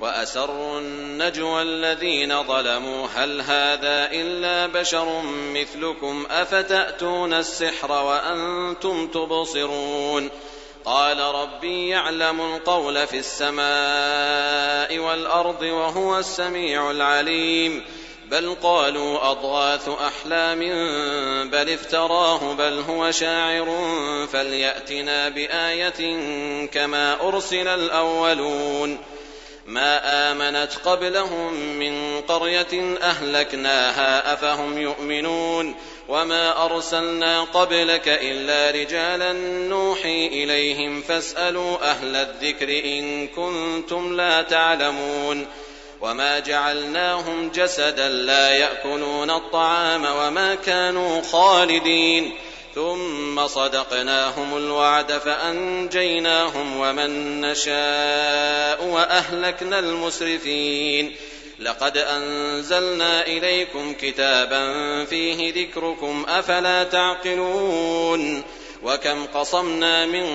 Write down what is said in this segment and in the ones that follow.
وأسروا النجوى الذين ظلموا. هل هذا إلا بشر مثلكم؟ أفتأتون السحر وأنتم تبصرون؟ قال ربي يعلم القول في السماء والأرض وهو السميع العليم. بل قالوا أضغاث أحلام بل افتراه بل هو شاعر. فليأتنا بآية كما أرسل الأولون. ما آمنت قبلهم من قرية أهلكناها أفهم يؤمنون وما أرسلنا قبلك إلا رجالا نوحي إليهم فاسألوا أهل الذكر إن كنتم لا تعلمون وما جعلناهم جسدا لا يأكلون الطعام وما كانوا خالدين ثم صدقناهم الوعد فأنجيناهم ومن نشاء وأهلكنا المسرفين. لقد أنزلنا إليكم كتابا فيه ذكركم أفلا تعقلون؟ وكم قصمنا من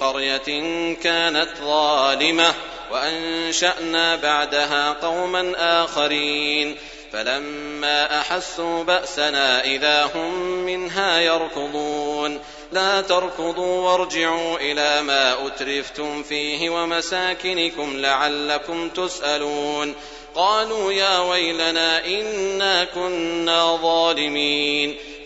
قرية كانت ظالمة وأنشأنا بعدها قوما آخرين. فلما أحسوا بأسنا إذا هم منها يركضون. لا تركضوا وارجعوا إلى ما أترفتم فيه ومساكنكم لعلكم تسألون. قالوا يا ويلنا إنا كنا ظالمين.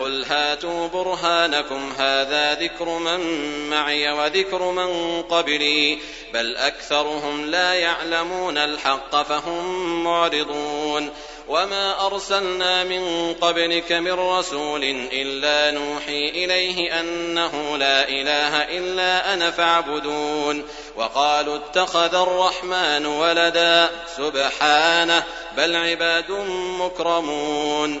قل هاتوا برهانكم هذا ذكر من معي وذكر من قبلي بل أكثرهم لا يعلمون الحق فهم معرضون. وما أرسلنا من قبلك من رسول إلا نوحي إليه أنه لا إله إلا أنا فاعبدون. وقالوا اتخذ الرحمن ولدا سبحانه بل عباد مكرمون.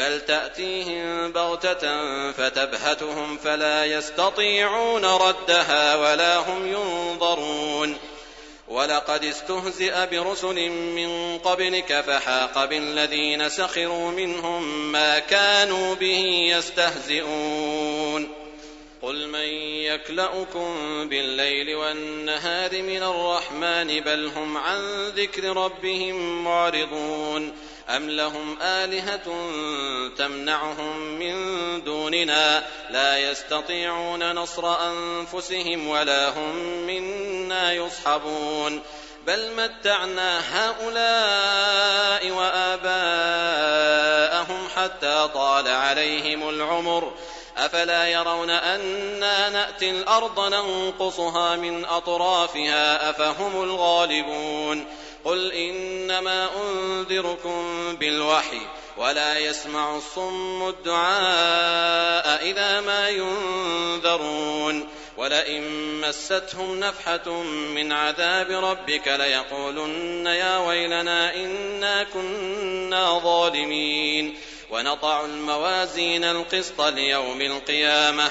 بل تأتيهم بغتة فتبهتهم فلا يستطيعون ردها ولا هم ينظرون ولقد استهزئ برسل من قبلك فحاق بالذين سخروا منهم ما كانوا به يستهزئون قل من يكلأكم بالليل والنهار من الرحمن بل هم عن ذكر ربهم معرضون أم لهم آلهة تمنعهم من دوننا لا يستطيعون نصر أنفسهم ولا هم منا يصحبون بل متعنا هؤلاء وآباءهم حتى طال عليهم العمر أفلا يرون أنا نأتي الأرض ننقصها من أطرافها أفهم الغالبون قل إنما أنذركم بالوحي ولا يسمع الصم الدعاء إذا ما ينذرون ولئن مستهم نفحة من عذاب ربك ليقولن يا ويلنا إنا كنا ظالمين ونضع الموازين القسط ليوم القيامة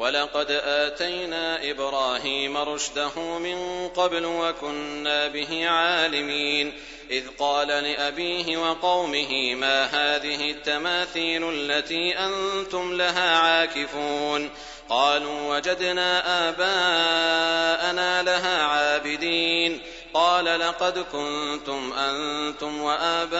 ولقد آتينا إبراهيم رشده من قبل وكنا به عالمين إذ قال لأبيه وقومه ما هذه التماثيل التي أنتم لها عاكفون؟ قالوا وجدنا آباءنا لها عابدين. قال لقد كنتم أنتم وآباؤكم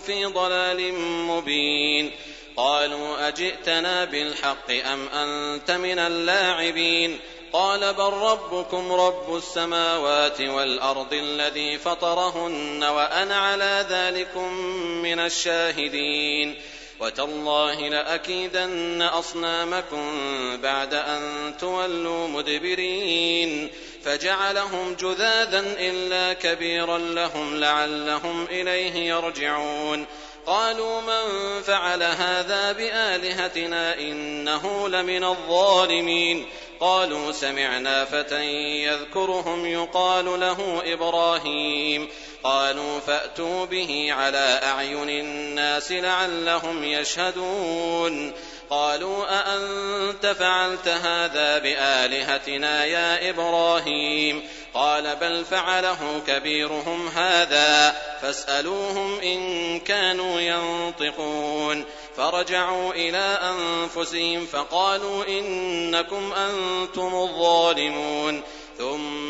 في ضلال مبين. قالوا أجئتنا بالحق أم أنت من اللاعبين قال بل ربكم رب السماوات والأرض الذي فطرهن وأنا على ذلكم من الشاهدين وتالله لأكيدن أصنامكم بعد أن تولوا مدبرين فجعلهم جذاذا إلا كبيرا لهم لعلهم إليه يرجعون قالوا من فعل هذا بآلهتنا إنه لمن الظالمين. قالوا سمعنا فتى يذكرهم يقال له إبراهيم. قالوا فأتوا به على أعين الناس لعلهم يشهدون. قالوا أأنت فعلت هذا بآلهتنا يا إبراهيم؟ قال بل فعله كبيرهم هذا فاسألوهم إن كانوا ينطقون. فرجعوا إلى أنفسهم فقالوا إنكم أنتم الظالمون.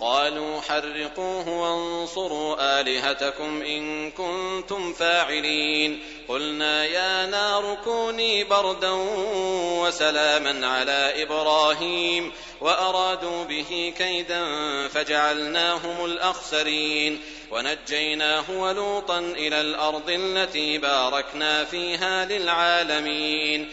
قالوا حرقوه وانصروا آلهتكم إن كنتم فاعلين. قلنا يا نار كوني بردا وسلاما على إبراهيم وأرادوا به كيدا فجعلناهم الأخسرين. ونجيناه ولوطا إلى الأرض التي باركنا فيها للعالمين.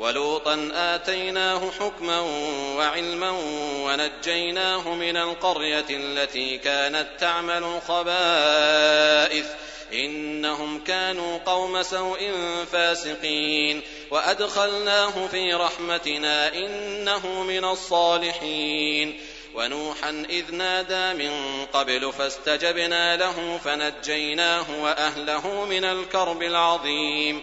ولوطا آتيناه حكما وعلما ونجيناه من القرية التي كانت تعمل الخبائث. إنهم كانوا قوم سوء فاسقين. وأدخلناه في رحمتنا إنه من الصالحين. ونوحا إذ نادى من قبل فاستجبنا له فنجيناه وأهله من الكرب العظيم.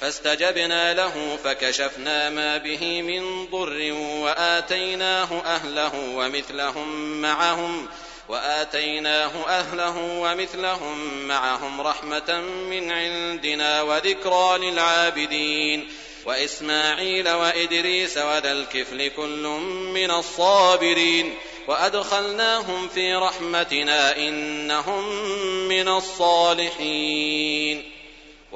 فاستجبنا له فكشفنا ما به من ضر وآتيناه أهله ومثلهم معهم وآتيناه أهله ومثلهم معهم رحمة من عندنا وذكرى للعابدين وإسماعيل وإدريس وذا الكفل كل من الصابرين وأدخلناهم في رحمتنا إنهم من الصالحين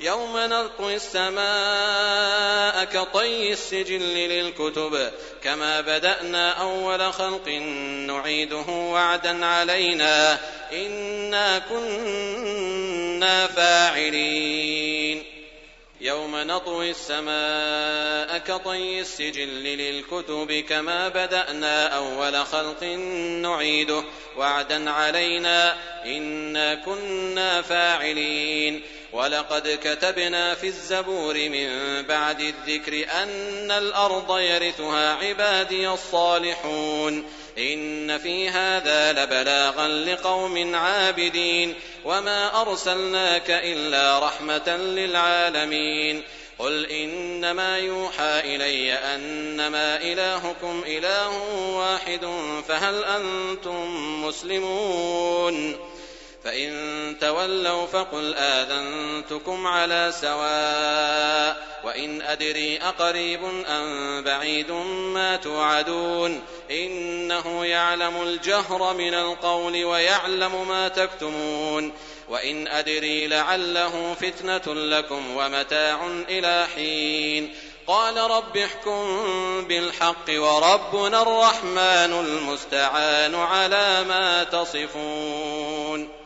يوم نطوي السماء كطي السجل للكتب كما بدأنا أول خلق نعيده وعدا علينا إنا كنا فاعلين. يوم نطوي السماء كطي السجل للكتب كما بدأنا أول خلق نعيده وعدا علينا إنا كنا فاعلين. ولقد كتبنا في الزبور من بعد الذكر أن الأرض يرثها عبادي الصالحون. إن في هذا لبلاغا لقوم عابدين. وما أرسلناك إلا رحمة للعالمين. قل إنما يوحى إلي أنما إلهكم إله واحد فهل أنتم مسلمون؟ فإن تولوا فقل آذنتكم على سواء وإن أدري أقريب أم بعيد ما توعدون إنه يعلم الجهر من القول ويعلم ما تكتمون وإن أدري لعله فتنة لكم ومتاع إلى حين قال رب احكم بالحق وربنا الرحمن المستعان على ما تصفون